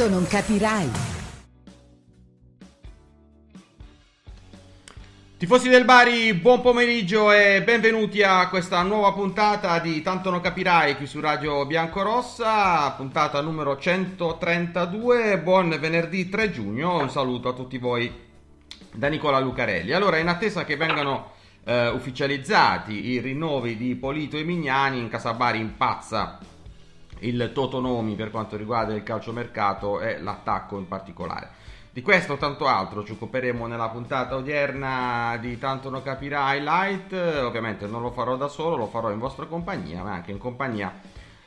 Tanto non capirai. Tifosi del Bari, buon pomeriggio e benvenuti a questa nuova puntata di Tanto non capirai qui su Radio Biancorossa, puntata numero 132. Buon venerdì 3 giugno, un saluto a tutti voi da Nicola Lucarelli. Allora, in attesa che vengano eh, ufficializzati i rinnovi di Polito e Mignani, in Casa Bari impazza il Totonomi per quanto riguarda il calciomercato e l'attacco in particolare. Di questo tanto altro ci occuperemo nella puntata odierna di Tanto non capirà highlight. Ovviamente non lo farò da solo, lo farò in vostra compagnia, ma anche in compagnia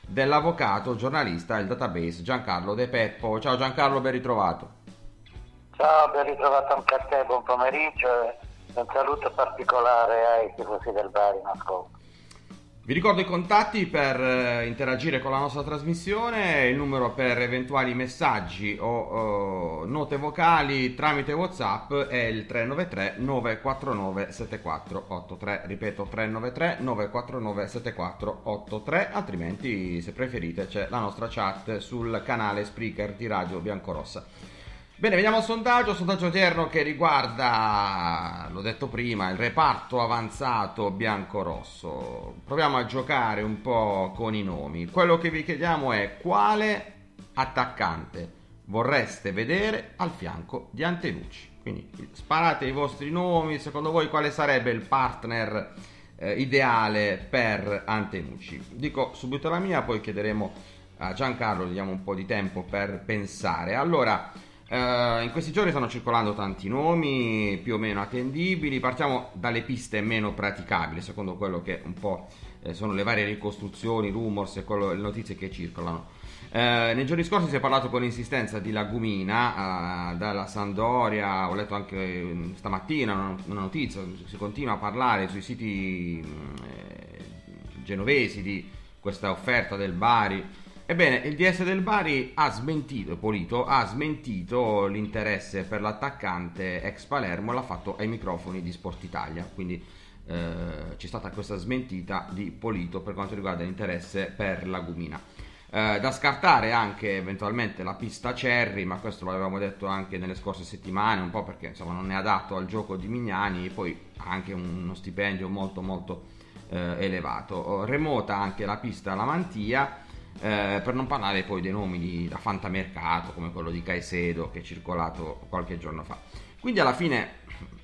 dell'avvocato, giornalista, il database Giancarlo De Peppo. Ciao Giancarlo, ben ritrovato. Ciao, ben ritrovato anche a te, buon pomeriggio e un saluto particolare ai tifosi del Bari in ascolto. Vi ricordo i contatti per eh, interagire con la nostra trasmissione, il numero per eventuali messaggi o eh, note vocali tramite WhatsApp è il 393 949 7483. Ripeto 393 949 7483, altrimenti se preferite c'è la nostra chat sul canale Spreaker di Radio Biancorossa. Bene, veniamo al sondaggio, sondaggio odierno che riguarda, l'ho detto prima, il reparto avanzato bianco-rosso. Proviamo a giocare un po' con i nomi. Quello che vi chiediamo è quale attaccante vorreste vedere al fianco di Antenucci. Quindi sparate i vostri nomi, secondo voi quale sarebbe il partner eh, ideale per Antenucci? Dico subito la mia, poi chiederemo a Giancarlo, diamo un po' di tempo per pensare. Allora... Uh, in questi giorni stanno circolando tanti nomi più o meno attendibili. Partiamo dalle piste meno praticabili, secondo quello che un po' eh, sono le varie ricostruzioni, rumors e quello, le notizie che circolano. Uh, nei giorni scorsi si è parlato con insistenza di Lagumina uh, dalla Sandoria. Ho letto anche mm, stamattina una, notizia. Si continua a parlare sui siti mm, genovesi di questa offerta del Bari. Ebbene, il DS del Bari ha smentito, Polito, ha smentito l'interesse per l'attaccante ex Palermo, l'ha fatto ai microfoni di Sport Italia, quindi eh, c'è stata questa smentita di Polito per quanto riguarda l'interesse per la Gumina. Eh, da scartare anche eventualmente la pista Cerri, ma questo l'avevamo detto anche nelle scorse settimane, un po' perché insomma non è adatto al gioco di Mignani, poi ha anche uno stipendio molto molto eh, elevato. Remota anche la pista Lamantia eh, per non parlare poi dei nomi di, da fantamercato come quello di Caicedo che è circolato qualche giorno fa. Quindi alla fine,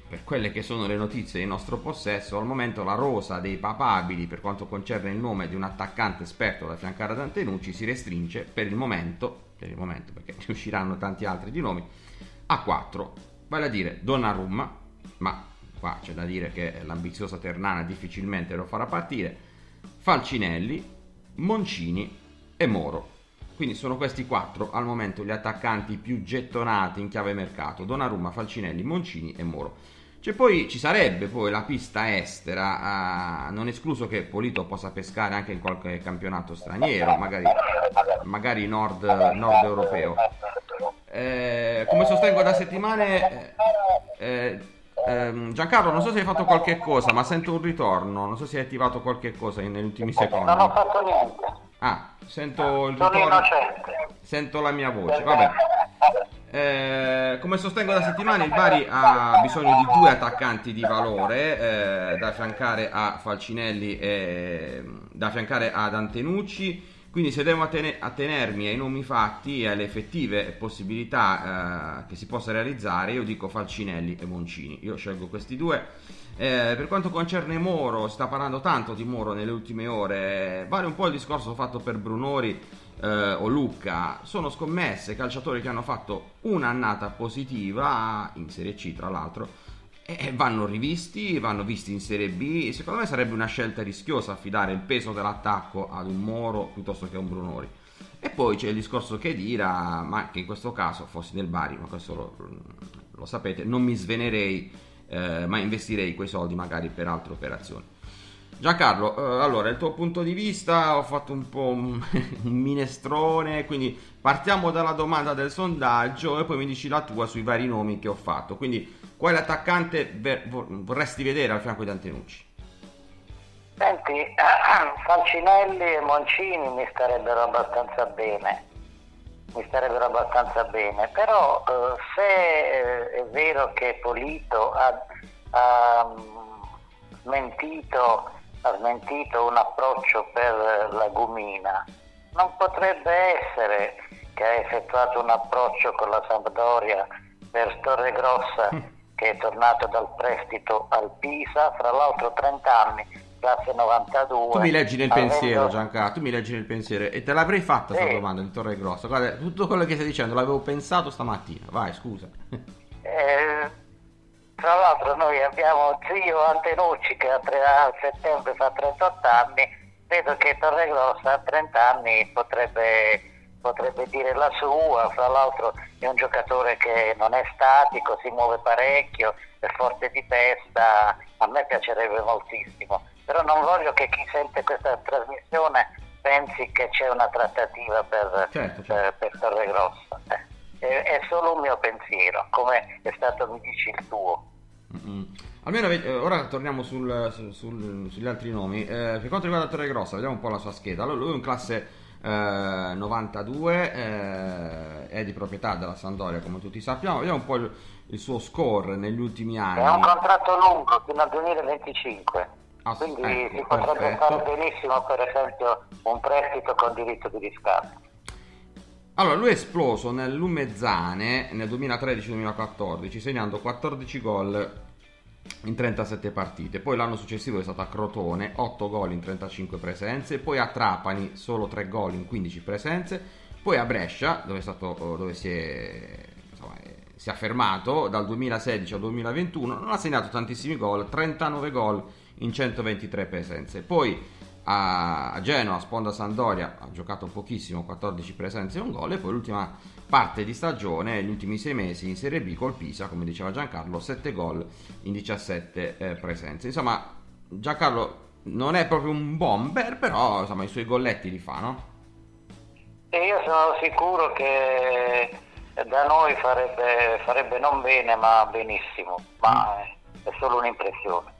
per quelle che sono le notizie in nostro possesso, al momento la rosa dei papabili per quanto concerne il nome di un attaccante esperto da fiancare ad Antenucci si restringe per il momento, per il momento perché ne usciranno tanti altri di nomi, a 4, vale a dire Donnarumma, ma qua c'è da dire che l'ambiziosa Ternana difficilmente lo farà partire, Falcinelli, Moncini e Moro. Quindi sono questi quattro al momento gli attaccanti più gettonati in chiave mercato: Donnarumma, Falcinelli, Moncini e Moro. C'è poi, ci sarebbe poi la pista estera, uh, non escluso che Polito possa pescare anche in qualche campionato straniero, magari, magari nord, nord europeo. Eh, come sostengo da settimane, eh, eh, Giancarlo, non so se hai fatto qualche cosa, ma sento un ritorno, non so se hai attivato qualche cosa negli ultimi secondi. Non ho fatto niente. Ah, sento il Sono ritorno. innocente. Sento la mia voce, vabbè. Eh, come sostengo da settimane, il Bari ha bisogno di due attaccanti di valore eh, da affiancare a Falcinelli e da affiancare ad Antenucci. Quindi se devo attene- attenermi ai nomi fatti e alle effettive possibilità eh, che si possa realizzare, io dico Falcinelli e Moncini. Io scelgo questi due. Eh, per quanto concerne Moro, si sta parlando tanto di Moro nelle ultime ore. Vale un po' il discorso fatto per Brunori eh, o Lucca. Sono scommesse calciatori che hanno fatto un'annata positiva in Serie C, tra l'altro e vanno rivisti, vanno visti in Serie B. Secondo me sarebbe una scelta rischiosa affidare il peso dell'attacco ad un Moro piuttosto che a un Brunori. E poi c'è il discorso che dirà, ma che in questo caso fossi nel Bari, ma questo lo, lo sapete, non mi svenerei, eh, ma investirei quei soldi magari per altre operazioni. Giancarlo, eh, allora il tuo punto di vista, ho fatto un po' un, minestrone, quindi partiamo dalla domanda del sondaggio e poi mi dici la tua sui vari nomi che ho fatto. Quindi quale attaccante vorresti vedere al fianco di Antenucci? Senti, Falcinelli e Moncini mi starebbero abbastanza bene, mi starebbero abbastanza bene, però eh, se è vero che Polito ha, ha, smentito, ha smentito un approccio per la Gumina, non potrebbe essere che ha effettuato un approccio con la Sampdoria per Torre Grossa che è tornato dal prestito al Pisa, fra l'altro 30 anni, classe 92. Tu mi leggi nel avendo... pensiero Giancarlo, tu mi leggi nel pensiero e te l'avrei fatta questa sì. domanda di Torre Grossa. Guarda, tutto quello che stai dicendo l'avevo pensato stamattina, vai scusa. Eh, tra l'altro noi abbiamo zio Antenucci che a, tre, a settembre fa 38 anni, vedo che Torre Grossa a 30 anni potrebbe potrebbe dire la sua, fra l'altro è un giocatore che non è statico, si muove parecchio, è forte di testa, a me piacerebbe moltissimo, però non voglio che chi sente questa trasmissione pensi che c'è una trattativa per, certo, certo. per, per Torre Grossa. Eh, è, è, solo un mio pensiero, come è stato, mi dici, il tuo. Mm-hmm. Almeno eh, ora torniamo sul, sul, sul, sugli altri nomi. Eh, per quanto riguarda Torre Grossa, vediamo un po' la sua scheda. Allora, lui è un classe 92 eh, eh, è di proprietà della Sandoria come tutti sappiamo vediamo un po' il, il, suo score negli ultimi anni è un contratto lungo fino al 2025 ah, quindi ecco, si potrebbe perfetto. fare benissimo per esempio un prestito con diritto di riscatto allora, lui è esploso nel Lumezzane nel 2013-2014, segnando 14 gol in 37 partite. Poi l'anno successivo è stato a Crotone, 8 gol in 35 presenze, poi a Trapani solo 3 gol in 15 presenze, poi a Brescia dove, stato, dove si, è, insomma, si è affermato dal 2016 al 2021, non ha segnato tantissimi gol, 39 gol in 123 presenze. Poi a Genoa, Sponda Sandoria, ha giocato pochissimo, 14 presenze e un gol, e poi l'ultima parte di stagione, gli ultimi sei mesi in Serie B col Pisa, come diceva Giancarlo, 7 gol in 17 eh, presenze. Insomma, Giancarlo non è proprio un bomber, però insomma, i suoi golletti li fa, no? E io sono sicuro che da noi farebbe, farebbe non bene, ma benissimo, ma è solo un'impressione.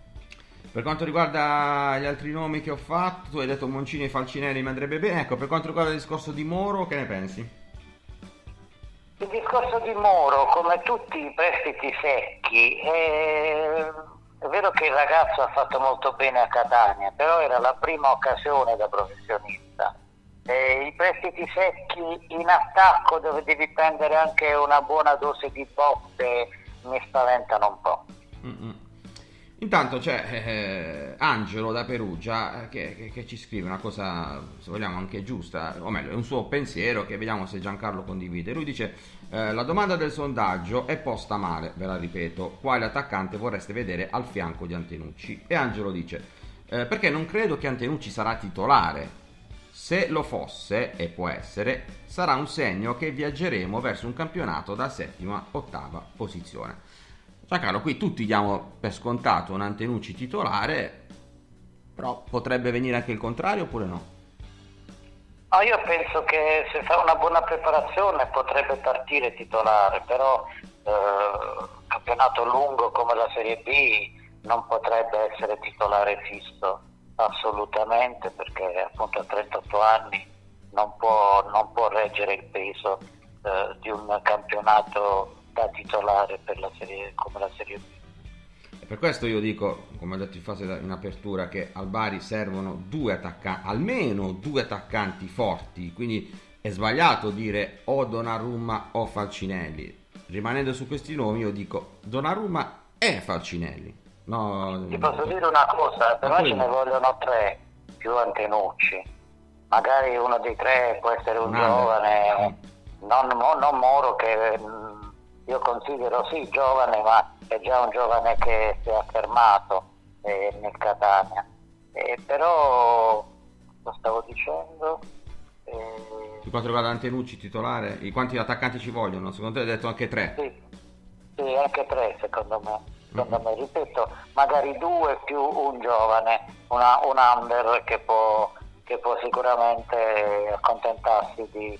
Per quanto riguarda gli altri nomi che ho fatto, tu hai detto Moncini e Falcinelli mi andrebbe bene. Ecco, per quanto riguarda il discorso di Moro, che ne pensi? Il discorso di Moro, come tutti i prestiti secchi, è, è vero che il ragazzo ha fatto molto bene a Catania, però era la prima occasione da professionista. E I prestiti secchi in attacco dove devi prendere anche una buona dose di botte mi spaventano un po'. Mm-mm. Intanto c'è eh, Angelo da Perugia eh, che, che, che, ci scrive una cosa, se vogliamo, anche giusta, o meglio, è un suo pensiero che vediamo se Giancarlo condivide. Lui dice: eh, La domanda del sondaggio è posta male, ve la ripeto. Quale attaccante vorreste vedere al fianco di Antenucci? E Angelo dice: eh, Perché non credo che Antenucci sarà titolare. Se lo fosse, e può essere, sarà un segno che viaggeremo verso un campionato da settima, ottava posizione. Giancarlo, qui tutti diamo per scontato un Antenucci titolare, però potrebbe venire anche il contrario oppure no? Ah, io penso che se fa una buona preparazione potrebbe partire titolare, però eh, campionato lungo come la Serie B non potrebbe essere titolare fisso assolutamente perché appunto a 38 anni non può, non può reggere il peso eh, di un campionato da titolare per la serie, come la Serie B. E per questo io dico, come ho detto in fase in apertura, che al Bari servono due attaccanti, almeno due attaccanti forti, quindi è sbagliato dire o Donnarumma o Falcinelli. Rimanendo su questi nomi io dico Donnarumma e Falcinelli. No, Ti posso dire una cosa, però poi- ce ne vogliono tre più Antenucci. Magari uno dei tre può essere un under. giovane, non, non Moro che io considero sì giovane, ma è già un giovane che si è affermato eh, nel Catania. Eh, però, lo stavo dicendo? Eh, Per quanto riguarda Antenucci titolare, i quanti attaccanti ci vogliono? Secondo te hai detto anche tre? Sì, sì, anche tre secondo me. Secondo me, ripeto, magari due più un giovane, una, un under che può, che può sicuramente accontentarsi di,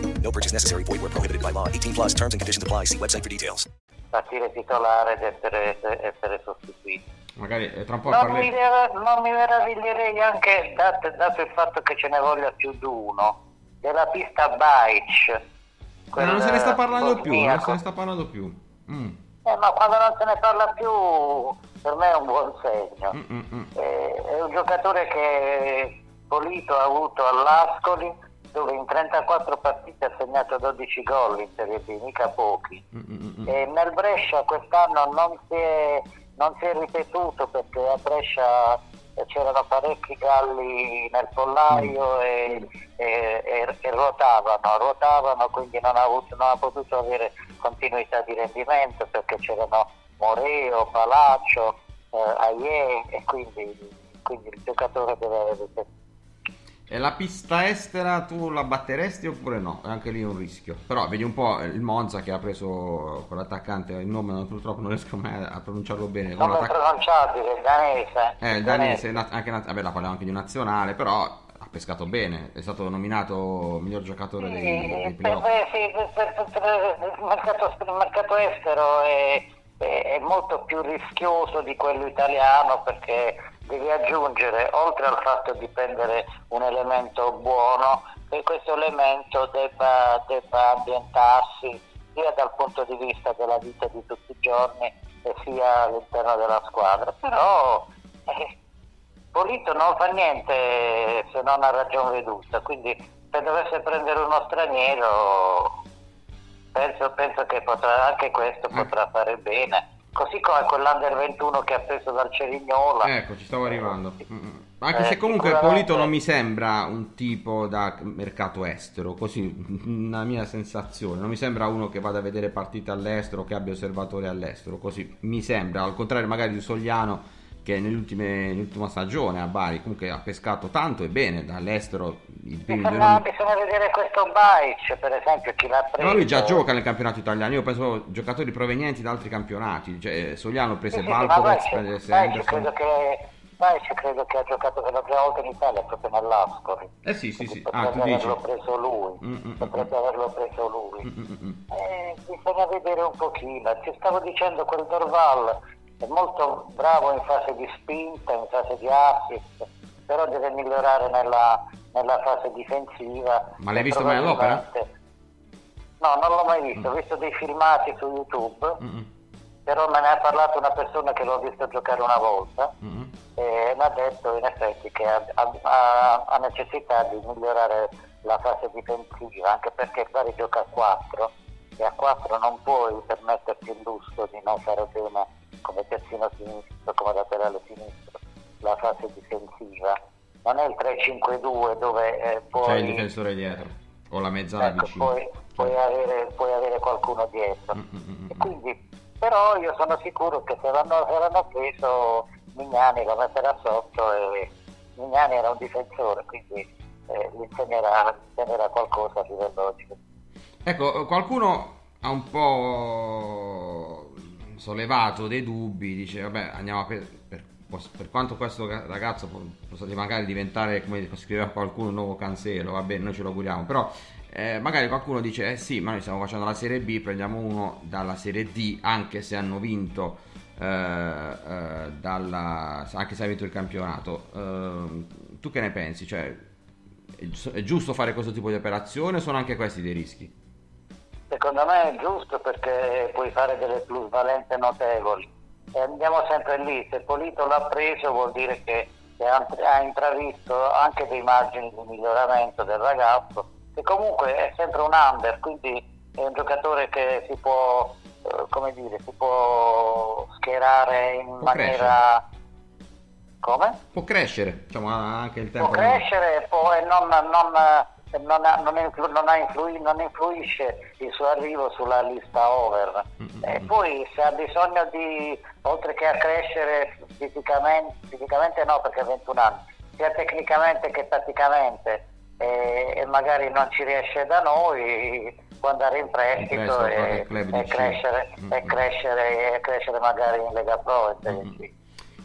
No purchase necessary. Void where prohibited by law. 18 plus terms and conditions apply. See website for details. partire titolare ed essere, essere sostituito. Magari eh, tra un po' Non mi, parleremo. merav- non mi meraviglierei anche, dato, dato il fatto che ce ne voglia più di uno, della pista Baic. Ma non se ne sta parlando più, non se ne sta parlando più. Mm. Eh, ma quando non se ne parla più, per me è un buon segno. Mm, mm, mm. Eh, è un giocatore che Polito ha avuto all'Ascoli, dove in 34 partite ha segnato 12 gol in Serie B, mica pochi. Mm, mm, mm. E nel Brescia quest'anno non si è, non si è ripetuto perché a Brescia eh, c'erano parecchi galli nel pollaio e, e- e- e ruotavano, ruotavano, quindi non ha, avuto- non ha potuto avere continuità di rendimento perché c'erano Moreo, Palaccio, eh, Aie e quindi, quindi il giocatore deve avere E la pista estera tu la batteresti oppure no? È anche lì un rischio. Però vedi un po' il Monza che ha preso quell'attaccante, il nome purtroppo non riesco mai a pronunciarlo bene. non è pronunciabile, il danese. Eh, il danese, na- anche, vabbè, la parliamo anche di nazionale, però ha pescato bene, è stato nominato miglior giocatore dei, dei Sì, playoff. per- sì, per- per- per- il, mercato, il mercato estero è- è molto più rischioso di quello italiano perché devi aggiungere, oltre al fatto di prendere un elemento buono, che questo elemento debba, debba ambientarsi sia dal punto di vista della vita di tutti i giorni e sia all'interno della squadra. Però eh, Polito non fa niente se non a ragion veduta, quindi se dovesse prendere uno straniero penso, penso che potrà, anche questo Eh. potrà fare bene. Così come quell'Under 21 che ha preso dal Cerignola. Ecco, ci stavo arrivando. Mm, mm. Anche Eh, se comunque sicuramente- Polito non mi sembra un tipo da mercato estero, così una mia sensazione. Non mi sembra uno che vada a vedere partite all'estero, che abbia osservatori all'estero, così mi sembra. Al contrario, magari di Sogliano che nell'ultima stagione a Bari comunque ha pescato tanto e bene dall'estero. I primi due Bisogna, nomi- bisogna vedere questo Baic, per esempio, chi l'ha preso. Ma lui già gioca nel campionato italiano. Io penso giocatori provenienti da altri campionati. Cioè, Sogliano prese Sì, sì, Valkovec, Baic, prese Baic Henderson. credo che, Baic credo che ha giocato per la prima volta in Italia proprio nell'Ascoli. Eh sì, sì, sì. Ah, tu Potrebbe dici. averlo preso lui. Mm, mm, mm, potrebbe averlo preso lui. Mm, mm, mm. Eh, bisogna vedere un pochino. Ti stavo dicendo quel Dorval è molto bravo in fase di spinta, in fase di assist, però deve migliorare nella, nella fase difensiva. Ma l'hai visto mai all'opera? No, non l'ho mai visto, ho visto dei filmati su YouTube, Mm, mm, però me ne ha parlato una persona che l'ho visto giocare una volta mm, mm. e mi ha detto in effetti che ha, ha- ha- ha necessità di migliorare la fase difensiva, anche perché Bari gioca a 4 e a 4 non puoi permetterti il lusso di non fare bene come terzino sinistro, come laterale sinistro, la fase difensiva. Non è il 3-5-2 dove eh, puoi, C'è il difensore dietro. O la mezzala ecco, vicino. puoi, puoi avere, puoi avere qualcuno dietro. Mm, mm, mm, E quindi, però io sono sicuro che se l'hanno, se l'hanno preso Mignani lo metterà sotto e Mignani era un difensore, quindi eh, gli insegnerà, insegnerà qualcosa a livello logico. Ecco, qualcuno ha un po' sollevato dei dubbi, dice vabbè andiamo a per, per per quanto questo ga- ragazzo po- possa magari diventare, come scriveva qualcuno, un nuovo Cancelo, va bene, noi ce lo auguriamo, però eh, magari qualcuno dice, eh sì, ma noi stiamo facendo la Serie B, prendiamo uno dalla Serie D, anche se hanno vinto, eh, eh, dalla, anche se ha vinto il campionato. Ehm, tu che ne pensi? Cioè, è giusto fare questo tipo di operazione o sono anche questi dei rischi? Secondo me è giusto perché puoi fare delle plusvalenze notevoli. E andiamo sempre lì, se Polito l'ha preso vuol dire che, ha, intravisto anche dei margini di miglioramento del ragazzo, che comunque è sempre un under, quindi è un giocatore che si può, eh, come dire, si può schierare in maniera... Come? Può crescere, diciamo, anche il tempo. può crescere può- e non, non, non, ha- non influ- non ha influi- non influisce il suo arrivo sulla lista over. E poi se ha bisogno di, oltre che a crescere fisicamente, fisicamente no perché ha 21 anni, sia tecnicamente che tatticamente e, e magari non ci riesce da noi, può andare in prestito e, e crescere, Mm, e, crescere, e crescere magari in Lega Pro e C.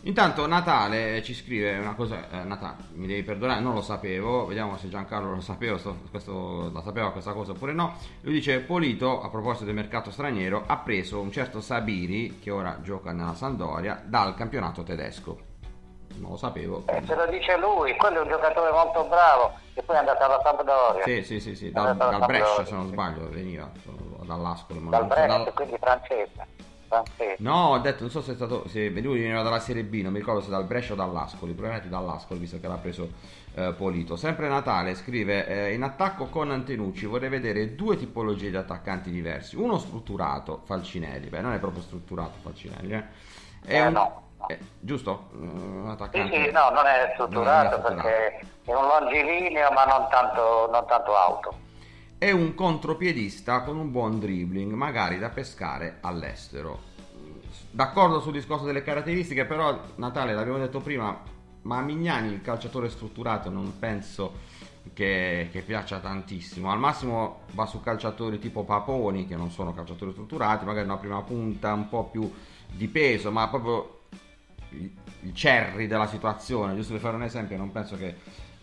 Intanto Natale ci scrive una cosa, eh, Natale, mi devi perdonare, non lo sapevo, vediamo se Giancarlo lo sapeva, sto- questo, la sapeva questa cosa oppure no. Lui dice Polito, a proposito del mercato straniero, ha preso un certo Sabiri, che ora gioca nella Sandoria, dal campionato tedesco. Non lo sapevo. Eh, se lo dice lui, quello è un giocatore molto bravo e poi è andato alla Sampdoria. Sì, sì, sì, sì, dal, dal Brescia se non sbaglio veniva, dall'Ascoli. Dal Brescia, dal- quindi francese. Francese. No, ho detto, non so se è stato. Se lui veniva dalla Serie B, non mi ricordo se dal Brescia o dall'Ascoli. Probabilmente dall'Ascoli, visto che l'ha preso eh, Polito. Sempre Natale scrive: eh, In attacco con Antenucci vorrei vedere due tipologie di attaccanti diversi. Uno strutturato, Falcinelli. Beh, non è proprio strutturato Falcinelli, eh. È Eh, un- no, eh, giusto? Un Sì, sì, no, non è strutturato Non è perché è un longilineo ma non tanto, non tanto auto. È un contropiedista con un buon dribbling, magari da pescare all'estero. D'accordo sul discorso delle caratteristiche, però Natale l'abbiamo detto prima, ma a Mignani il calciatore strutturato non penso che, che piaccia tantissimo. Al massimo va su calciatori tipo Paponi, che non sono calciatori strutturati, magari una prima punta un po' più di peso, ma proprio il Cerri della situazione, giusto per fare un esempio, non penso che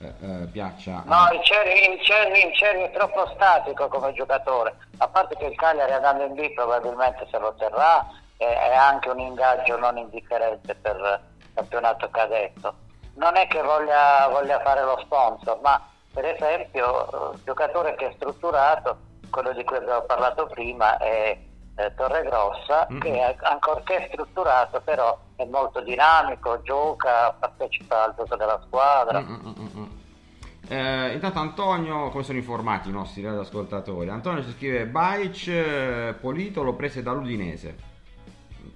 eh, eh, piaccia. No, il Cerri, il, Cerri, il Cerri è troppo statico come giocatore, a parte che il Cagliari andando in B probabilmente se lo terrà e è anche un ingaggio non indifferente per il campionato cadetto. Non è che voglia, voglia fare lo sponsor, ma per esempio il giocatore che è strutturato, quello di cui abbiamo parlato prima, è eh, Torregrossa, Mhm. che è, ancorché strutturato però è molto dinamico, gioca, partecipa al gioco della squadra. Eh, intanto Antonio, come sono informati i nostri ascoltatori? Antonio ci scrive Baic, eh, Polito lo prese dall'Udinese.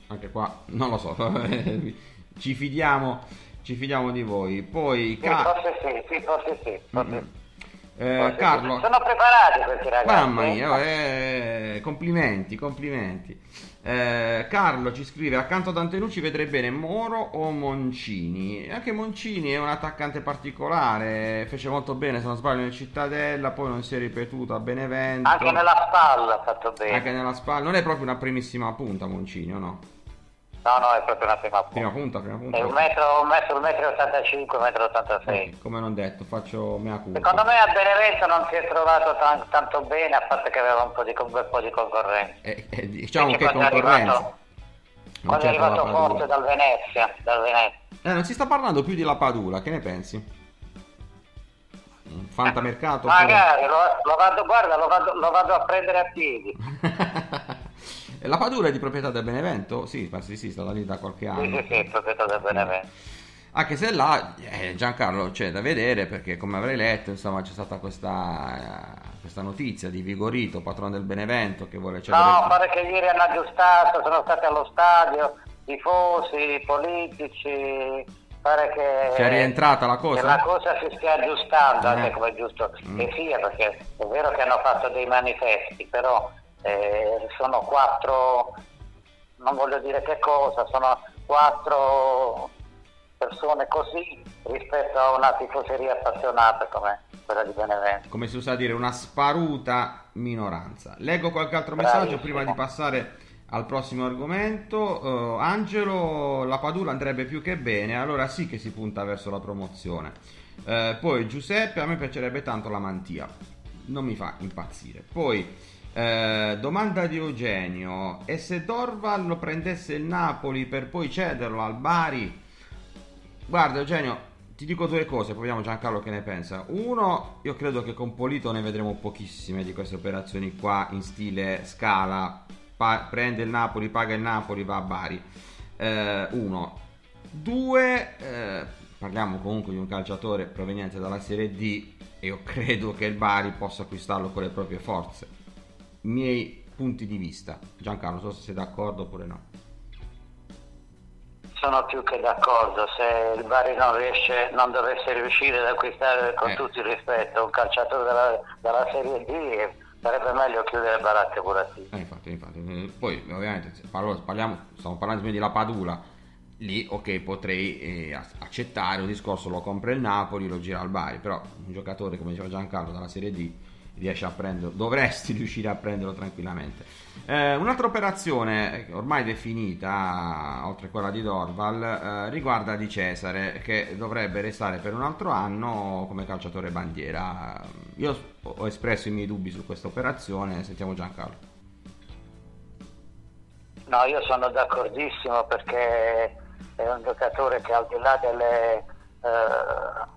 Anche qua non lo so, ci fidiamo, ci fidiamo di voi. Poi Sì, Ca- forse sì, sì, forse sì. Forse, Mm, eh. Carlo, Sono preparati questi ragazzi. Mamma eh? mia, eh, complimenti, complimenti. Eh, Carlo ci scrive: accanto ad Antenucci vedrei bene Moro o Moncini. Anche Moncini è un attaccante particolare. Fece molto bene, se non sbaglio, nel Cittadella. Poi non si è ripetuto a Benevento. Anche nella spalla ha fatto bene. Anche nella spalla. Non è proprio una primissima punta, Moncini, o no? No, no, è proprio una prima punta. Prima punta, prima punta. È un metro, un metro, un metro e 85, un metro e 86. Ok, come non detto, faccio mea culpa. Secondo me a Benevento non si è trovato tan- tanto bene, a parte che aveva un po' di, un bel po' di concorrenza. Eh, eh, diciamo Invece che concorrenza. arrivato- Quando è arrivato forte dal Venezia, dal Venezia. Eh, non si sta parlando più di la Padula, che ne pensi? Un Fantamercato? Magari, lo, lo vado, guarda, lo vado, lo vado a prendere a piedi. E la Padula è di proprietà del Benevento? Sì, penso di sì, è stata lì da qualche Sì, anno. sì, sì, proprietà del Benevento. Anche se là, eh, Giancarlo, c'è da vedere perché come avrei letto, insomma, c'è stata questa, eh, questa notizia di Vigorito, patrono del Benevento, che vuole cedere... No, pare che ieri hanno aggiustato, sono stati allo stadio, tifosi, politici, pare che... Sia rientrata la cosa? La cosa si stia aggiustando, Eh. anche come è giusto Mm. che sia, perché è vero che hanno fatto dei manifesti, però eh, sono quattro, non voglio dire che cosa, sono quattro persone così rispetto a una tifoseria appassionata come quella di Benevento. come si usa dire, una sparuta minoranza. Leggo qualche altro Bravissimo. messaggio prima di passare al prossimo argomento. Eh, Angelo, la Padula andrebbe più che bene, allora sì che si punta verso la promozione. Eh, poi Giuseppe, a me piacerebbe tanto la Mantia, non mi fa impazzire. Poi eh, domanda di Eugenio, e se Dorval prendesse il Napoli per poi cederlo al Bari? Guarda Eugenio, ti dico due cose, poi vediamo Giancarlo che ne pensa. Uno, io credo che con Polito ne vedremo pochissime di queste operazioni qua in stile scala, pa- prende il Napoli, paga il Napoli, va a Bari. Eh, uno. Due, eh, parliamo comunque di un calciatore proveniente dalla Serie D e io credo che il Bari possa acquistarlo con le proprie forze. Miei punti di vista. Giancarlo, non so se sei d'accordo oppure no. Sono più che d'accordo, se il Bari non, riesce, non dovesse riuscire ad acquistare con Eh. tutto il rispetto un calciatore della, della Serie D sarebbe meglio chiudere baracche curative. Eh, infatti, infatti. Eh, Poi, ovviamente, parlo- parliamo, stiamo parlando di La Padula. Lì, ok, potrei eh, ac- accettare un discorso, lo compra il Napoli, lo gira al Bari. Però un giocatore, come diceva Giancarlo, dalla Serie D, riesce a prenderlo, dovresti riuscire a prenderlo tranquillamente. Eh, un'altra operazione, ormai definita, oltre a quella di Dorval, eh, riguarda Di Cesare, che dovrebbe restare per un altro anno come calciatore bandiera. Io ho espresso i miei dubbi su questa operazione, sentiamo Giancarlo. No, io sono d'accordissimo perché è un giocatore che al di là delle, eh,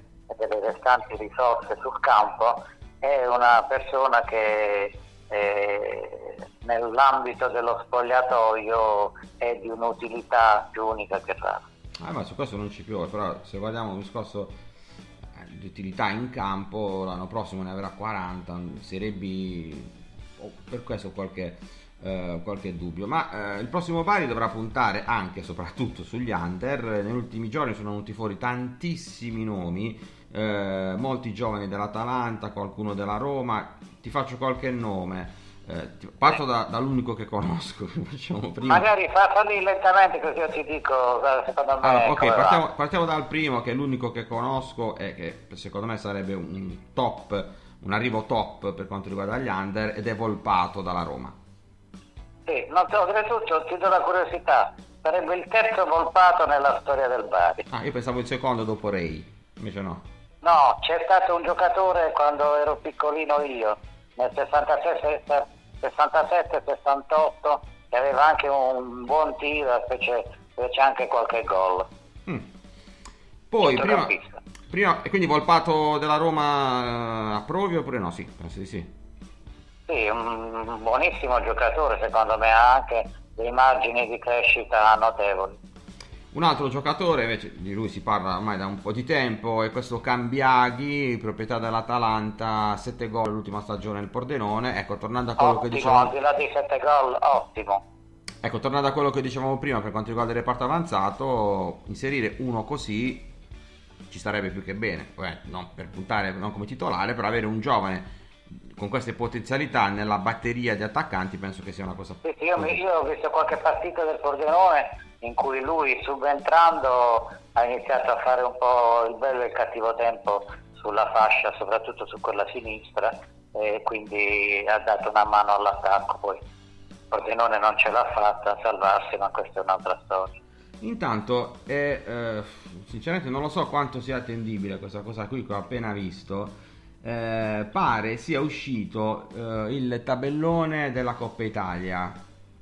delle restanti risorse sul campo, è una persona che eh, nell'ambito dello spogliatoio è di un'utilità più unica che rara. Ah, ma su questo non ci piove, però se guardiamo un discorso eh, di utilità in campo, l'anno prossimo ne avrà 40, Serie B, oh, per questo qualche, eh, qualche dubbio. Ma eh, il prossimo Bari dovrà puntare anche e soprattutto sugli under, negli ultimi giorni sono venuti fuori tantissimi nomi, eh, molti giovani dell'Atalanta, qualcuno della Roma, ti faccio qualche nome. Eh, ti- parto da- dall'unico che conosco, prima. Magari fa, falli lentamente così io ti dico eh, Allora, ok, partiamo, partiamo dal primo, che è l'unico che conosco e che secondo me sarebbe un top, un arrivo top per quanto riguarda gli under, ed è Volpato dalla Roma. Sì, non te, oltretutto ti do la curiosità, sarebbe il terzo volpato nella storia del Bari. Ah, io pensavo il secondo dopo Ray, invece no. No, c'è stato un giocatore quando ero piccolino io, nel 67-68, che aveva anche un buon tiro, fece, fece anche qualche gol. Poi, prima, prima, e quindi Volpato della Roma eh, approvi oppure no? Sì, penso di sì. Sì, un buonissimo giocatore, secondo me ha anche dei margini di crescita notevoli. Un altro giocatore, invece di lui si parla ormai da un po' di tempo, è questo Cambiaghi, proprietà dell'Atalanta, 7 gol l'ultima stagione nel Pordenone. Ecco, tornando a quello che Ottimo, dicevamo... al di là dei 7 gol, ottimo. Ecco, tornando a quello che dicevamo prima per quanto riguarda il reparto avanzato, inserire uno così ci starebbe più che bene. Beh, non per puntare, non come titolare, però avere un giovane con queste potenzialità nella batteria di attaccanti penso che sia una cosa Sì, sì, io, mi- io ho visto qualche partita del Pordenone in cui lui subentrando ha iniziato a fare un po' il bello e il cattivo tempo sulla fascia, soprattutto su quella sinistra, e quindi ha dato una mano all'attacco. Poi Pordenone non ce l'ha fatta a salvarsi, ma questa è un'altra storia. Intanto, è, eh, sinceramente non lo so quanto sia attendibile questa cosa qui che ho appena visto. Eh, pare sia uscito eh, il tabellone della Coppa Italia,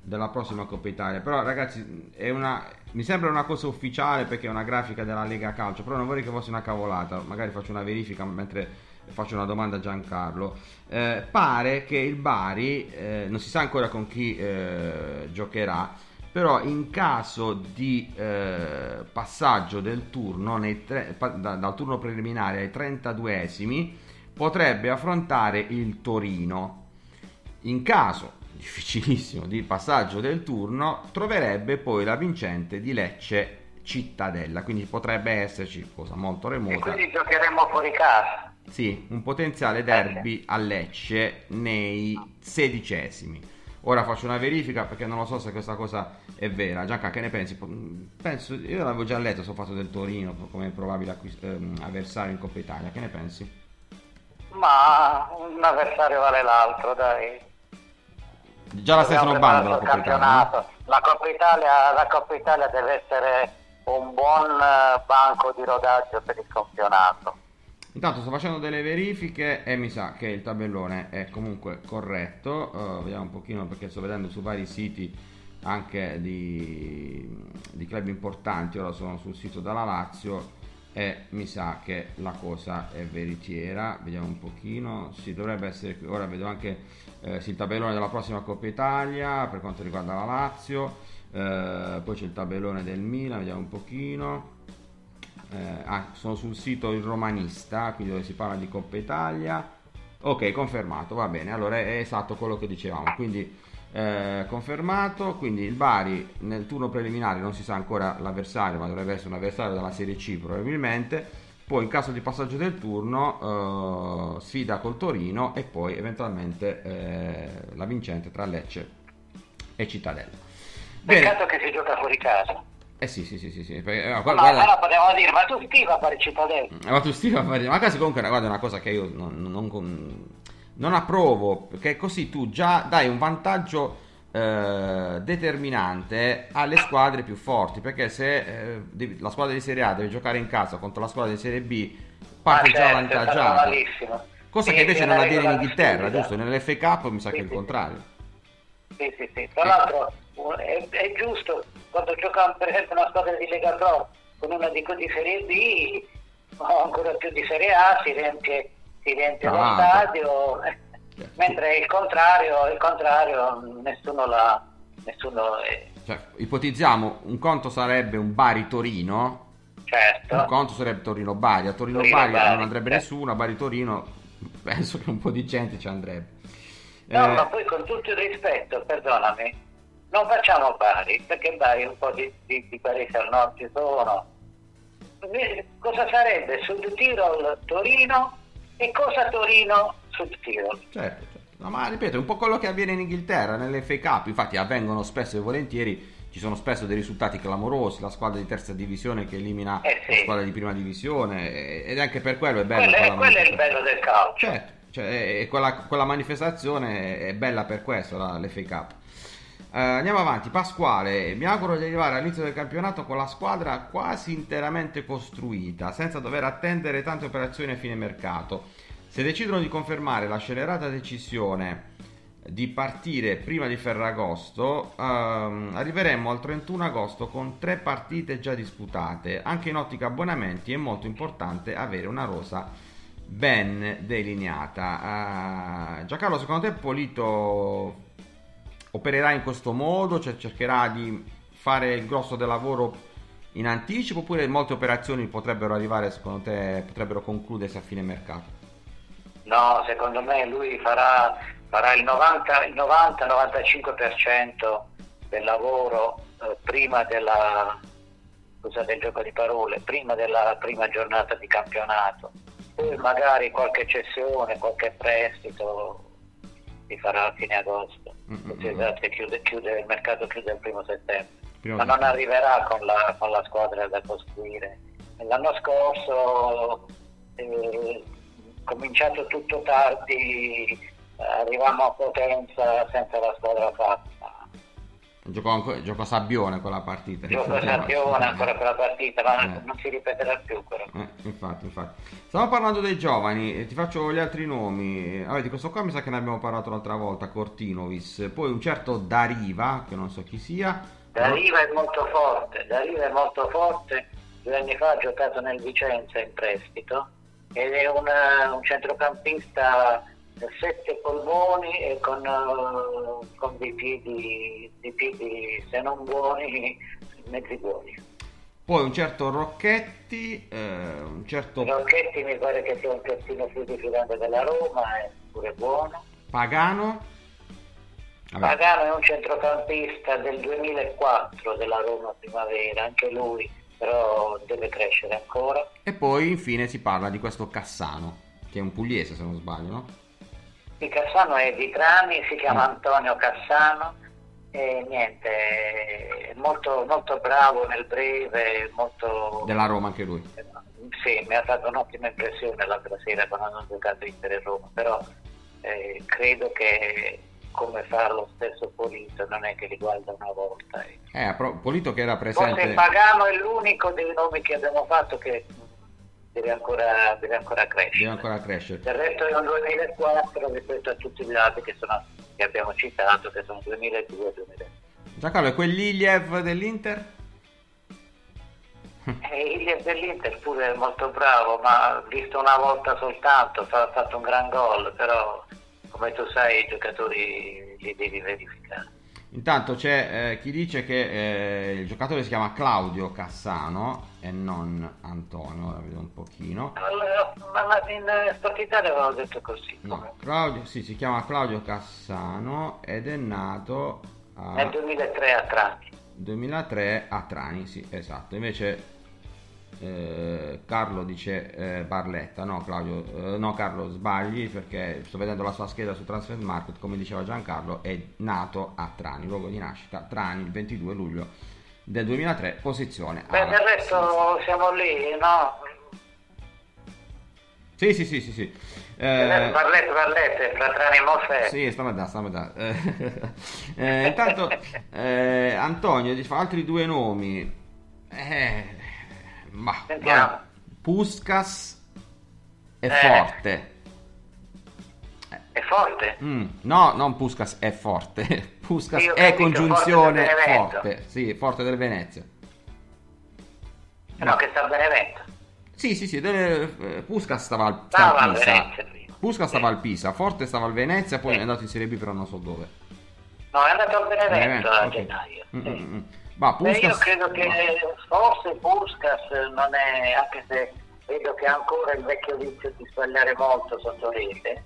della prossima Coppa Italia. Però ragazzi, una, mi sembra una cosa ufficiale perché è una grafica della Lega Calcio, però non vorrei che fosse una cavolata. Magari faccio una verifica mentre faccio una domanda a Giancarlo. Eh, pare che il Bari, eh, non si sa ancora con chi eh, giocherà, però in caso di eh, passaggio del turno tre, da, dal turno preliminare ai 32esimi potrebbe affrontare il Torino in caso difficilissimo di passaggio del turno troverebbe poi la vincente di Lecce Cittadella quindi potrebbe esserci cosa molto remota e quindi giocheremo fuori casa sì un potenziale derby a Lecce nei sedicesimi Ora faccio una verifica perché non lo so se questa cosa è vera. Gianca, che ne pensi? Penso, io l'avevo già letto, sono fatto del Torino come probabile acquist- ehm, avversario in Coppa Italia. Che ne pensi? Ma un avversario vale l'altro, dai. Già la stessa bando la Coppa. Italia. La, Coppa Italia, la Coppa Italia deve essere un buon eh, banco di rodaggio per il campionato. Intanto sto facendo delle verifiche e mi sa che il tabellone è comunque corretto. Uh, vediamo un pochino perché sto vedendo su vari siti anche di, di, club importanti. Ora sono sul sito della Lazio e mi sa che la cosa è veritiera. Vediamo un pochino. Sì, dovrebbe essere qui. Ora vedo anche eh, sì, il tabellone della prossima Coppa Italia per quanto riguarda la Lazio. Eh, poi c'è il tabellone del Milan, vediamo un pochino. Eh, ah, sono sul sito Il Romanista, quindi dove si parla di Coppa Italia. Ok, confermato, va bene, allora è, esatto quello che dicevamo, quindi eh, confermato, quindi il Bari nel turno preliminare non si sa ancora l'avversario, ma dovrebbe essere un avversario della Serie C probabilmente, poi in caso di passaggio del turno eh, sfida col Torino e poi eventualmente eh, la vincente tra Lecce e Cittadella. Peccato che si gioca fuori casa. Eh sì, sì, sì, sì, sì. Perché, eh, guarda, ma allora potevamo dire, ma tu stiva a fare cittadino. Eh, ma tu stiva a fare Ma quasi comunque guarda, è una cosa che io non, non, non, approvo, perché così tu già dai un vantaggio eh, determinante alle squadre più forti, perché se eh, la squadra di Serie A deve giocare in casa contro la squadra di Serie B, parte ah, già certo, avvantaggiata. Cosa sì, che invece non avviene in Inghilterra, giusto? Nell'FA Cup mi sa sì, che è il contrario. Sì, sì, sì. Tra l'altro è, è giusto quando giocano per esempio una squadra di Lega Pro con una di, di Serie B o ancora più di Serie A si riempie, si riempie lo stadio certo. Mentre il contrario, il contrario nessuno la nessuno è... cioè, ipotizziamo un conto sarebbe un Bari Torino certo. un conto sarebbe Torino Bari a Torino, Torino non andrebbe certo. nessuno a Bari Torino penso che un po' di gente ci andrebbe no eh... ma poi con tutto il rispetto perdonami non facciamo Bari, perché Bari un po' di, di, di paesi al nord ci sono. Cosa sarebbe Sud Tirol Torino e cosa Torino Tirol? Certo, certo. No, ma ripeto, è un po' quello che avviene in Inghilterra, nelle FA Cup, infatti avvengono spesso e volentieri, ci sono spesso dei risultati clamorosi, la squadra di terza divisione che elimina eh sì. la squadra di prima divisione ed anche per quello è bello. Quello, è, quello è il bello del calcio. Certo, cioè, quella, quella, manifestazione è bella per questo, la, l'FA Cup. Uh, andiamo avanti, Pasquale. Mi auguro di arrivare all'inizio del campionato con la squadra quasi interamente costruita, senza dover attendere tante operazioni a fine mercato. Se decidono di confermare la scelerata decisione di partire prima di Ferragosto, uh, arriveremo al 31 agosto con tre partite già disputate. Anche in ottica abbonamenti è molto importante avere una rosa ben delineata. Uh, Giancarlo, secondo te Polito opererà in questo modo, cioè cercherà di fare il grosso del lavoro in anticipo oppure molte operazioni potrebbero arrivare, secondo te, potrebbero concludersi a fine mercato? No, secondo me lui farà, farà il 90-95% del lavoro eh, prima della, scusate il gioco di parole, prima della prima giornata di campionato. Poi magari qualche cessione, qualche prestito si farà a fine agosto, mm-hmm. esatto, chiude, chiude, il mercato chiude il primo settembre, Prima ma non arriverà con la, con la, squadra da costruire. L'anno scorso eh, cominciato tutto tardi, arrivavamo a potenza senza la squadra fatta. Giocò, anco- giocò Sabbione quella partita. Gioco Sabbione ancora quella partita, ma Eh. non si ripeterà più però. Eh, infatti, infatti. Stavo parlando dei giovani, eh, ti faccio gli altri nomi. Vabbè, di questo qua mi sa che ne abbiamo parlato l'altra volta, Cortinovis. Poi un certo Dariva, che non so chi sia. Dariva è molto forte, Dariva è molto forte, due anni fa ha giocato nel Vicenza in prestito ed è una- un centrocampista sette polmoni e con, eh, con dei, piedi, dei piedi, se non buoni, mezzi buoni. Poi un certo Rocchetti, eh, un certo Rocchetti mi pare che sia un terzino più diffidante della Roma, è pure buono. Pagano. Vabbè. Pagano è un centrocampista del 2004 della Roma Primavera, anche lui però deve crescere ancora. E poi infine si parla di questo Cassano, che è un pugliese se non sbaglio, no? Il Cassano è di Trani, si chiama Antonio Cassano e niente, è molto, molto bravo nel breve, molto... Della Roma anche lui. Sì, mi ha fatto un'ottima impressione l'altra sera quando hanno giocato Inter e Roma, però eh, credo che come fa lo stesso Polito non è che li guarda una volta. eh. Eh, Polito che era Forse presente... Pagano è l'unico dei nomi che abbiamo fatto che deve ancora, deve ancora crescere. Deve ancora crescere. Del resto è un 2004 rispetto a tutti gli altri che, sono, che abbiamo citato, che sono 2002 e 2003. Giancarlo, è quel Liliev dell'Inter? E Iliev dell'Inter pure è molto bravo, ma visto una volta soltanto, ha fatto un gran gol, però come tu sai i giocatori li devi verificare. Intanto c'è eh, chi dice che eh, il giocatore si chiama Claudio Cassano e non Antonio, ora vedo un pochino. Allora, Ma in eh, Sport Italia avevano detto così. No, Claudio, sì, si chiama Claudio Cassano ed è nato Nel a 2003 a Trani. 2003 a Trani, sì, esatto. Invece eh, Carlo dice eh, Barletta, no Claudio, eh, no Carlo sbagli perché sto vedendo la sua scheda su Transfer Market, come diceva Giancarlo, è nato a Trani, luogo di nascita, Trani il 22 luglio del 2003, posizione Beh, del resto siamo lì, no? Sì, sì, sì, sì, sì. Eh, Eh, Parlette, parlette, fra Trani e Moffè. Sì, stiamo a dare, stiamo a dare. Eh, eh, intanto eh, Antonio ti fa altri due nomi. Eh, ma, guarda, Puskas e Eh. Forte. È forte? Mm, no, non Puskas è forte. Puskas Io è congiunzione Forte forte. Sì, forte del Venezia. No, che sta a Benevento. Sì, sì, sì, delle- eh, Puskas stava al, sta Stava al al Pisa. Venezia. Puskas stava al Pisa, Forte stava al Venezia, poi Sì. è andato in Serie B però non so dove. No, è andato a Benevento Benevento, a ok. gennaio. Mm, sì. mm, Ma Beh, io Puskas credo che forse Puskas non è, anche se vedo che ha ancora il vecchio vizio di sbagliare molto sotto rete,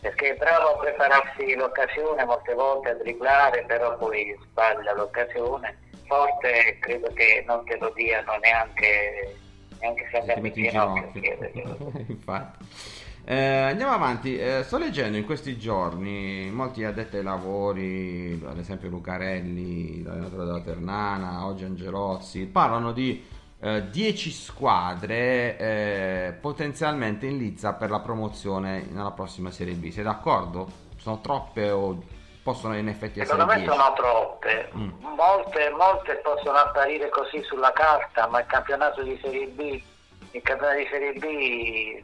perché è bravo a prepararsi l'occasione molte volte a dribblare, però poi sbaglia l'occasione. Forte credo che non te lo diano neanche, neanche se andiamo in ginocchio. Infatti. Eh, andiamo avanti, Eh, sto leggendo in questi giorni molti addetti ai lavori, ad esempio Lucarelli, l'allenatore della Ternana, oggi Angelozzi, parlano di 10 squadre eh, potenzialmente in lizza per la promozione nella prossima Serie B. Sei d'accordo? Sono troppe o possono in effetti essere Secondo me 10? sono troppe, Mm. molte, molte possono apparire così sulla carta, ma il campionato di Serie B, il campionato di Serie B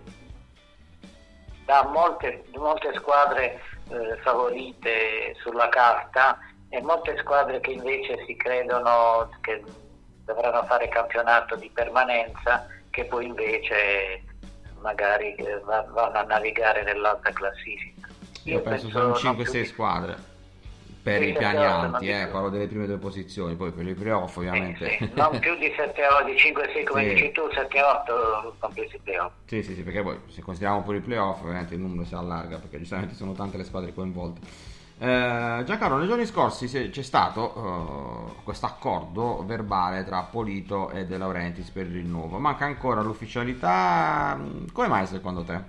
dà molte, molte squadre eh, favorite sulla carta e molte squadre che invece si credono che dovranno fare campionato di permanenza che poi invece magari eh, va- vanno a navigare nell'alta classifica. Io penso siano non 5-6 più squadre per Sì, i piani alti, eh, parlo delle prime due posizioni, poi per i playoff ovviamente. Sì, non più di 7 o di 5 6 come Sì. dici tu 7 8 compresi i playoff Sì, sì, sì, perché poi se consideriamo pure i playoff ovviamente il numero si allarga perché giustamente sono tante le squadre coinvolte. Eh, Giancarlo, nei giorni scorsi c'è stato questo accordo verbale tra Polito e De Laurentiis per il rinnovo. Manca ancora l'ufficialità. Come mai secondo te?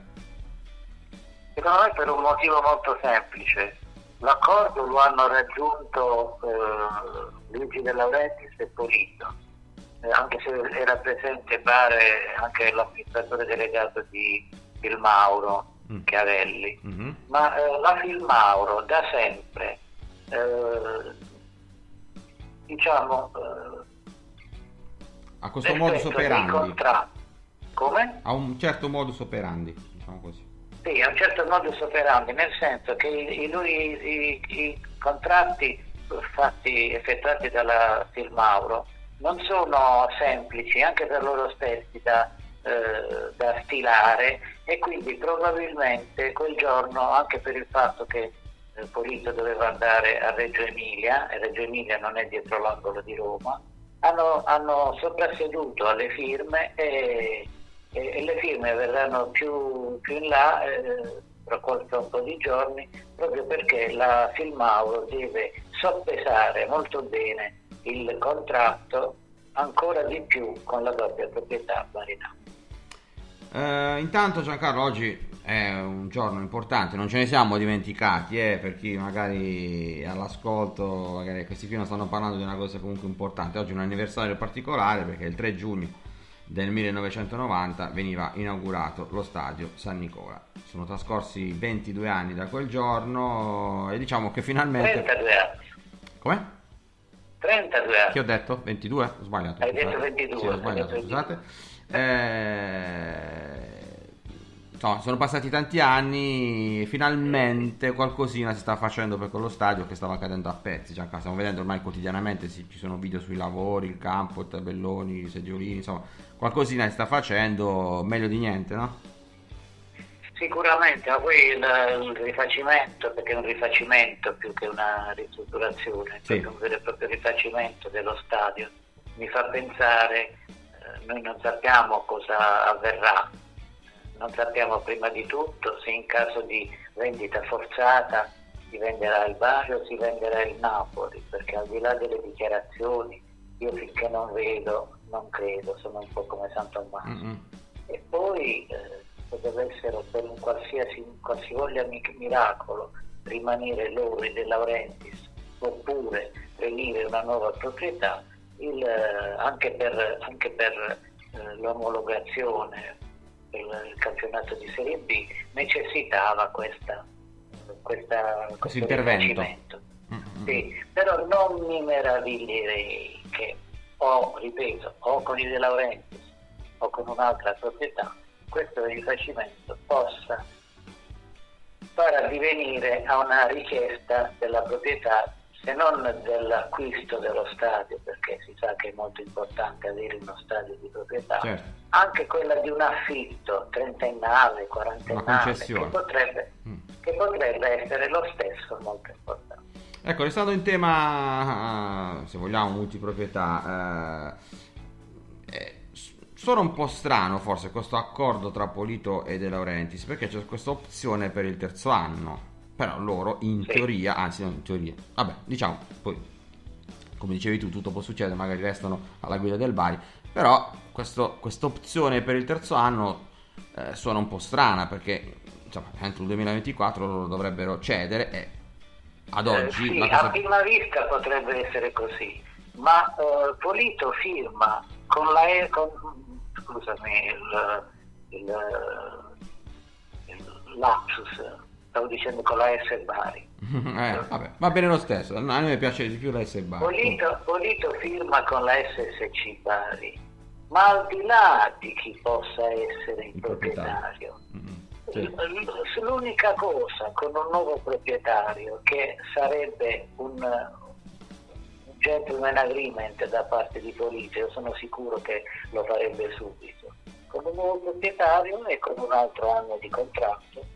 secondo me per un motivo molto semplice l'accordo lo hanno raggiunto eh, Luigi De Laurentiis e Polito Eh, anche se era presente pare anche l'amministratore delegato di Il Mauro Mm. Chiavelli Mhm. ma eh, la Filmauro da sempre eh, diciamo, eh, A questo modus operandi. Come? A un certo modus operandi, diciamo così. Sì, a un certo modus operandi, nel senso che i, i- i- i contratti fatti, effettuati dalla Filmauro non sono semplici anche per loro stessi da, eh, da stilare e quindi probabilmente quel giorno, anche per il fatto che eh, Polito doveva andare a Reggio Emilia, e Reggio Emilia non è dietro l'angolo di Roma, hanno, hanno soprasseduto alle firme e, e- le firme verranno più, più in là eh, qualche un po' di giorni proprio perché la Filmauro deve soppesare molto bene il contratto ancora di più con la doppia proprietà Marinà. Eh, intanto Giancarlo oggi è un giorno importante, non ce ne siamo dimenticati, eh, per chi magari all'ascolto, magari questi non stanno parlando di una cosa comunque importante, oggi è un anniversario particolare perché il 3 giugno del 1990 veniva inaugurato lo stadio San Nicola. Sono trascorsi 22 anni da quel giorno e diciamo che finalmente... 32 anni. Come? 32 anni. Che ho detto? 22? Ho sbagliato. Hai detto scusate. 22, Sì, ho sbagliato, detto scusate. Eh, insomma, sono passati tanti anni e finalmente qualcosina si sta facendo per quello stadio che stava cadendo a pezzi. Cioè, stiamo vedendo ormai quotidianamente, sì, ci sono video sui lavori, il campo, i tabelloni, i seggiolini, insomma, qualcosina si sta facendo, meglio di niente, no? Sicuramente, ma poi il, il rifacimento, perché è un rifacimento più che una ristrutturazione, Sì. un vero e proprio rifacimento dello stadio, mi fa pensare, eh, noi non sappiamo cosa avverrà, non sappiamo prima di tutto se in caso di vendita forzata si venderà il Bari o si venderà il Napoli, perché al di là delle dichiarazioni io finché non vedo, non credo, sono un po' come San Tommaso. Mm-mm. E poi eh, potrebbero per un qualsiasi qualsivoglia mi- miracolo rimanere loro e De Laurentiis oppure venire una nuova proprietà, il, eh, anche per, anche per eh, l'omologazione il campionato di Serie B necessitava questa, questa, questo intervento. rifacimento. Sì, però non mi meraviglierei che o, ripeto, o con i De Laurentiis o con un'altra proprietà questo rifacimento possa far addivenire a una richiesta della proprietà se non dell'acquisto dello stadio, perché si sa che è molto importante avere uno stadio di proprietà, Certo. anche quella di un affitto trentennale, quarantennale, che potrebbe, che potrebbe essere lo stesso molto importante. Ecco, restando in tema, eh, se vogliamo, multiproprietà, eh, eh, sono un po' strano forse questo accordo tra Polito e De Laurentiis, perché c'è questa opzione per il terzo anno, però loro in teoria, anzi non in teoria, vabbè, diciamo, poi come dicevi tu, tutto può succedere, magari restano alla guida del Bari, però questa opzione per il terzo anno eh, suona un po' strana, perché insomma, entro il 2024 loro dovrebbero cedere e ad Eh, oggi sì, la a cosa... prima vista potrebbe essere così, ma eh, Polito firma con la con, scusami, il, il, il lapsus, stavo dicendo con la S Bari. eh, vabbè, va bene lo stesso, a mi piace di più la S Bar. Polito, Polito firma con la SSC Bari, ma al di là di chi possa essere il proprietario, l- l'unica cosa con un nuovo proprietario che sarebbe un, un gentleman agreement da parte di Polito, io sono sicuro che lo farebbe subito, con un nuovo proprietario e con un altro anno di contratto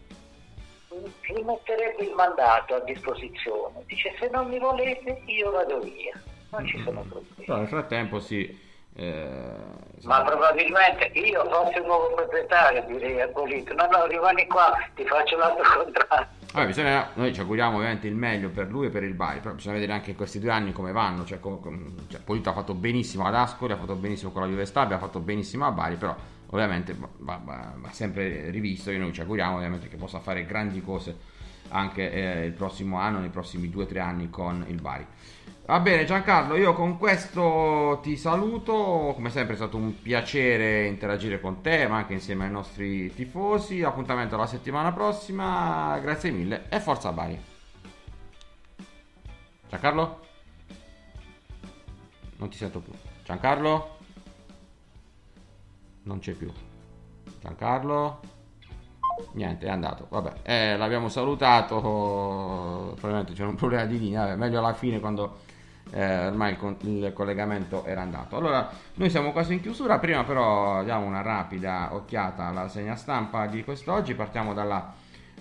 gli metterebbe il mandato a disposizione, dice se non mi volete io vado via, non ci sono problemi. Però nel frattempo sì, eh, Ma probabilmente io fossi un nuovo proprietario direi a Polito, no no rimani qua, ti faccio l'altro contratto. Vabbè, bisogna- noi ci auguriamo ovviamente il meglio per lui e per il Bari, però bisogna vedere anche in questi due anni come vanno. Cioè, cioè, Polito ha fatto benissimo ad Ascoli, ha fatto benissimo con la Juve Stabia, ha fatto benissimo a Bari, però ovviamente va, va- va- sempre rivisto e noi ci auguriamo ovviamente che possa fare grandi cose anche eh, il prossimo anno, nei prossimi due o tre anni con il Bari. Va bene Giancarlo, io con questo ti saluto, come sempre è stato un piacere interagire con te, ma anche insieme ai nostri tifosi, appuntamento la settimana prossima, grazie mille e forza Bari. Giancarlo? Non ti sento più. Giancarlo? Non c'è più. Giancarlo? Niente, è andato. Vabbè, eh, l'abbiamo salutato. Probabilmente c'era un problema di linea. Vabbè, meglio alla fine quando eh, ormai il, con- il collegamento era andato. Allora, noi siamo quasi in chiusura. Prima, però, diamo una rapida occhiata alla segna stampa di quest'oggi. Partiamo dalla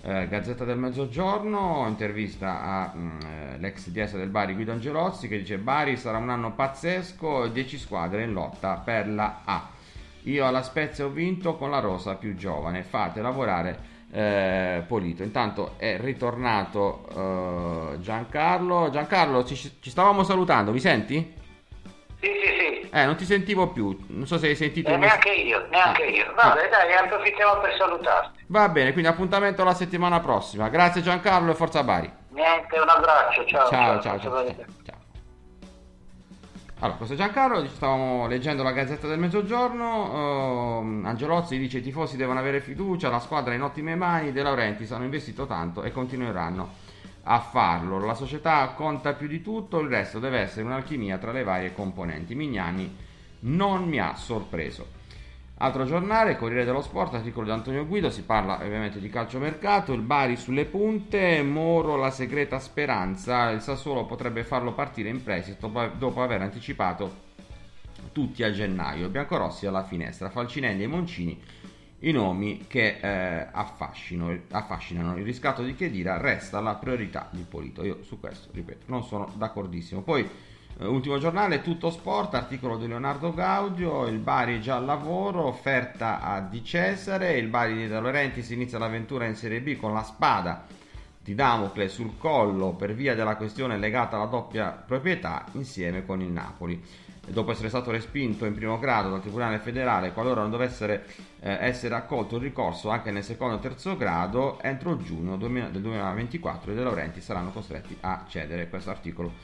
eh, Gazzetta del Mezzogiorno. Intervista all'ex DS del Bari Guido Angelozzi che dice: Bari sarà un anno pazzesco. 10 squadre in lotta per la A. Io alla Spezia ho vinto con la rosa più giovane. Fate lavorare eh, Polito. Intanto è ritornato eh, Giancarlo. Giancarlo, ci, ci stavamo salutando, mi senti? Sì, sì, sì. Eh, non ti sentivo più. Non so se hai sentito. E il neanche io, neanche Ah. io. Vabbè, dai, approfittiamo per salutarti. Va bene, quindi appuntamento la settimana prossima. Grazie Giancarlo e forza Bari. Niente, un abbraccio, ciao. Ciao, ciao, ciao, Ciao. ciao. Allora, questo Giancarlo, stavamo leggendo la Gazzetta del Mezzogiorno, ehm, Angelozzi dice i tifosi devono avere fiducia, la squadra è in ottime mani, De Laurentiis hanno investito tanto e continueranno a farlo. La società conta più di tutto, il resto deve essere un'alchimia tra le varie componenti. Mignani non mi ha sorpreso. Altro giornale, Corriere dello Sport, articolo di Antonio Guido, si parla ovviamente di calciomercato, il Bari sulle punte, Moro la segreta speranza, il Sassuolo potrebbe farlo partire in prestito dopo, aver anticipato tutti a gennaio, Biancorossi alla finestra, Falcinelli e Moncini i nomi che eh, affascinano. Il riscatto di Chedira resta la priorità di Polito. Io su questo, ripeto, non sono d'accordissimo. Poi ultimo giornale, tutto sport, articolo di Leonardo Gaudio, il Bari già al lavoro, offerta a Di Cesare, il Bari di De Laurentiis inizia l'avventura in Serie B con la spada di Damocle sul collo per via della questione legata alla doppia proprietà insieme con il Napoli. Dopo essere stato respinto in primo grado dal Tribunale federale, qualora non dovesse eh, essere accolto il ricorso anche nel secondo e terzo grado, entro giugno 2000 del 2024 i De Laurenti saranno costretti a cedere questo articolo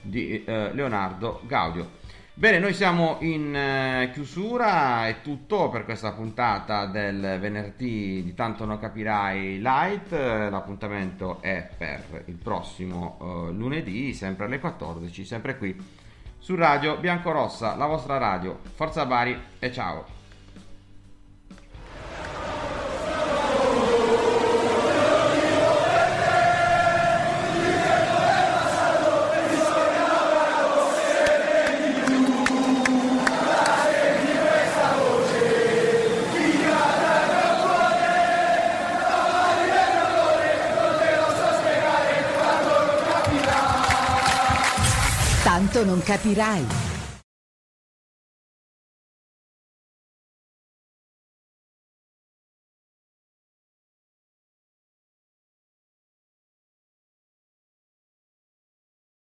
di eh, Leonardo Gaudio. Bene, noi siamo in eh, chiusura, è tutto per questa puntata del venerdì di Tanto Non Capirai Light, l'appuntamento è per il prossimo eh, lunedì, sempre alle 14, sempre qui su Radio Biancorossa, la vostra radio. Forza Bari e ciao! Non capirai.